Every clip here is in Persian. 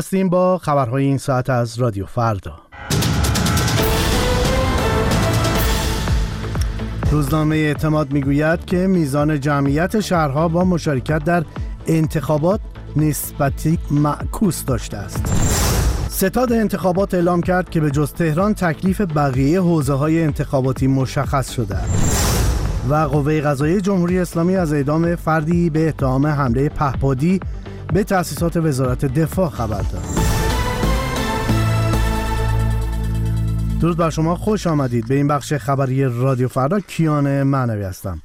هستیم با خبرهای این ساعت از رادیو فردا. روزنامه اعتماد می‌گوید که میزان جمعیت شهرها با مشارکت در انتخابات نسبتی معکوس داشته است. ستاد انتخابات اعلام کرد که به جز تهران تکلیف بقیه حوزه های انتخاباتی مشخص شده و قوه قضایی جمهوری اسلامی از اعدام فردی به اتهام حمله پهپادی به تأسیسات وزارت دفاع خبر داد. درود بر شما خوش آمدید به این بخش خبری رادیو فردا کیان معنوی هستم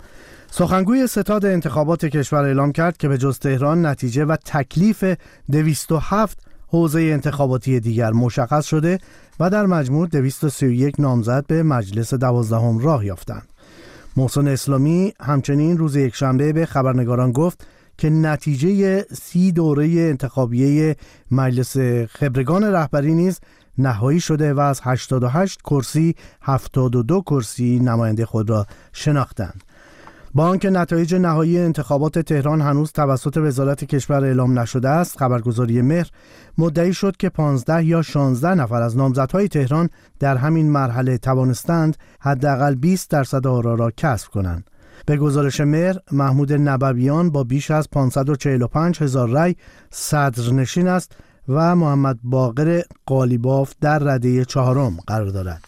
سخنگوی ستاد انتخابات کشور اعلام کرد که به جز تهران نتیجه و تکلیف 207 حوزه انتخاباتی دیگر مشخص شده و در مجموع 231 نامزد به مجلس دوازدهم راه یافتند. محسن اسلامی همچنین روز یکشنبه به خبرنگاران گفت که نتیجه سی دوره انتخابیه مجلس خبرگان رهبری نیز نهایی شده و از 88 کرسی 72 کرسی نماینده خود را شناختند. با آنکه نتایج نهایی انتخابات تهران هنوز توسط وزارت کشور اعلام نشده است خبرگزاری مهر مدعی شد که 15 یا 16 نفر از نامزدهای تهران در همین مرحله توانستند حداقل 20 درصد آرا را کسب کنند به گزارش مهر محمود نبویان با بیش از 545 هزار رای صدرنشین است و محمد باقر قالیباف در رده چهارم قرار دارد.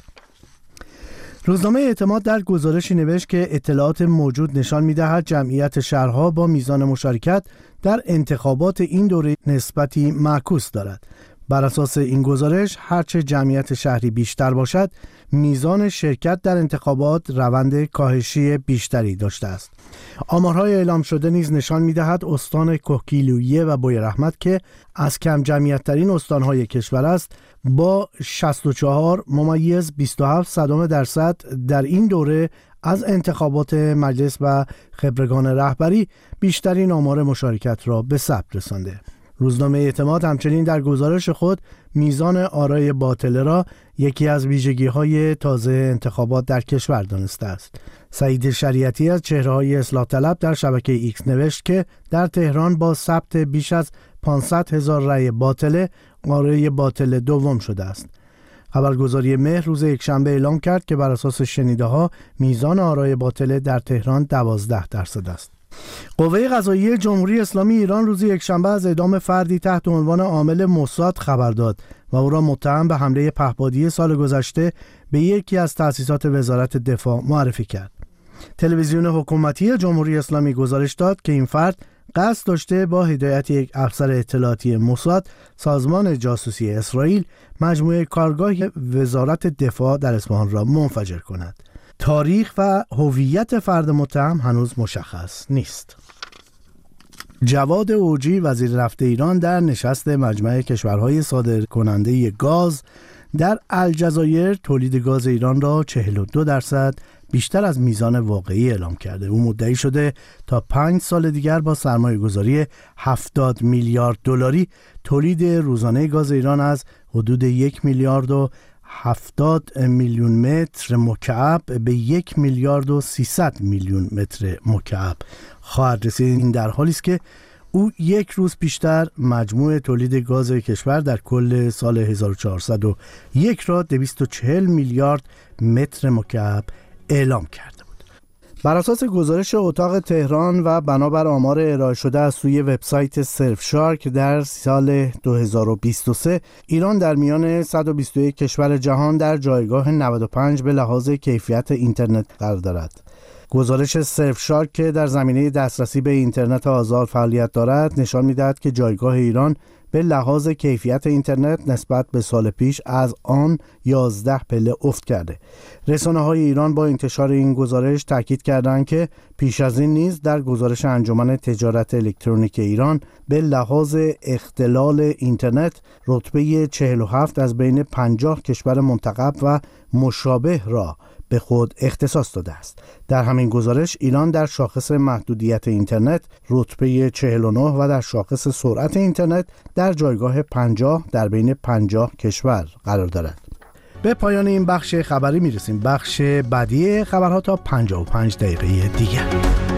روزنامه اعتماد در گزارشی نوشت که اطلاعات موجود نشان می‌دهد جمعیت شهرها با میزان مشارکت در انتخابات این دوره نسبتی معکوس دارد. بر اساس این گزارش هرچه جمعیت شهری بیشتر باشد میزان شرکت در انتخابات روند کاهشی بیشتری داشته است. آمارهای اعلام شده نیز نشان می‌دهد استان کوکیلویه و بوی رحمت که از کم جمعیت ترین استانهای کشور است با 64 ممیز 27 صدام درصد در این دوره از انتخابات مجلس و خبرگان رهبری بیشترین آمار مشارکت را به ثبت رسانده. روزنامه اعتماد همچنین در گزارش خود میزان آرای باطله را یکی از ویژگی های تازه انتخابات در کشور دانسته است. سعید شریعتی از چهره های اصلاح طلب در شبکه ایکس نوشت که در تهران با ثبت بیش از 500 هزار رأی باطله آرای باطله دوم شده است. خبرگزاری مهر روز یکشنبه اعلام کرد که بر اساس شنیده ها میزان آرای باطله در تهران 12 درصد است. قوه قضایی جمهوری اسلامی ایران روز یکشنبه از اعدام فردی تحت عنوان عامل موساد خبر داد و او را متهم به حمله پهپادی سال گذشته به یکی از تأسیسات وزارت دفاع معرفی کرد. تلویزیون حکومتی جمهوری اسلامی گزارش داد که این فرد قصد داشته با هدایت یک افسر اطلاعاتی موساد سازمان جاسوسی اسرائیل مجموعه کارگاه وزارت دفاع در اصفهان را منفجر کند. تاریخ و هویت فرد متهم هنوز مشخص نیست. جواد اوجی وزیر رفته ایران در نشست مجمع کشورهای صادر کننده گاز در الجزایر تولید گاز ایران را 42 درصد بیشتر از میزان واقعی اعلام کرده او مدعی شده تا پنج سال دیگر با سرمایه گذاری 70 میلیارد دلاری تولید روزانه گاز ایران از حدود یک میلیارد و 70 میلیون متر مکعب به یک میلیارد و 300 میلیون متر مکعب خواهد رسید. این در حالی است که او یک روز بیشتر مجموع تولید گاز کشور در کل سال 1401 را 240 میلیارد متر مکعب اعلام کرد. بر اساس گزارش اتاق تهران و بنابر آمار ارائه شده از سوی وبسایت سرف شارک در سال 2023 ایران در میان 121 کشور جهان در جایگاه 95 به لحاظ کیفیت اینترنت قرار دارد. گزارش سرف شارک که در زمینه دسترسی به اینترنت آزاد فعالیت دارد نشان می‌دهد که جایگاه ایران به لحاظ کیفیت اینترنت نسبت به سال پیش از آن 11 پله افت کرده. رسانه های ایران با انتشار این گزارش تاکید کردند که پیش از این نیز در گزارش انجمن تجارت الکترونیک ایران به لحاظ اختلال اینترنت رتبه 47 از بین 50 کشور منتخب و مشابه را به خود اختصاص داده است. در همین گزارش ایران در شاخص محدودیت اینترنت رتبه 49 و در شاخص سرعت اینترنت در جایگاه 50 در بین 50 کشور قرار دارد. به پایان این بخش خبری می‌رسیم. بخش بعدی خبرها تا 55 دقیقه دیگر.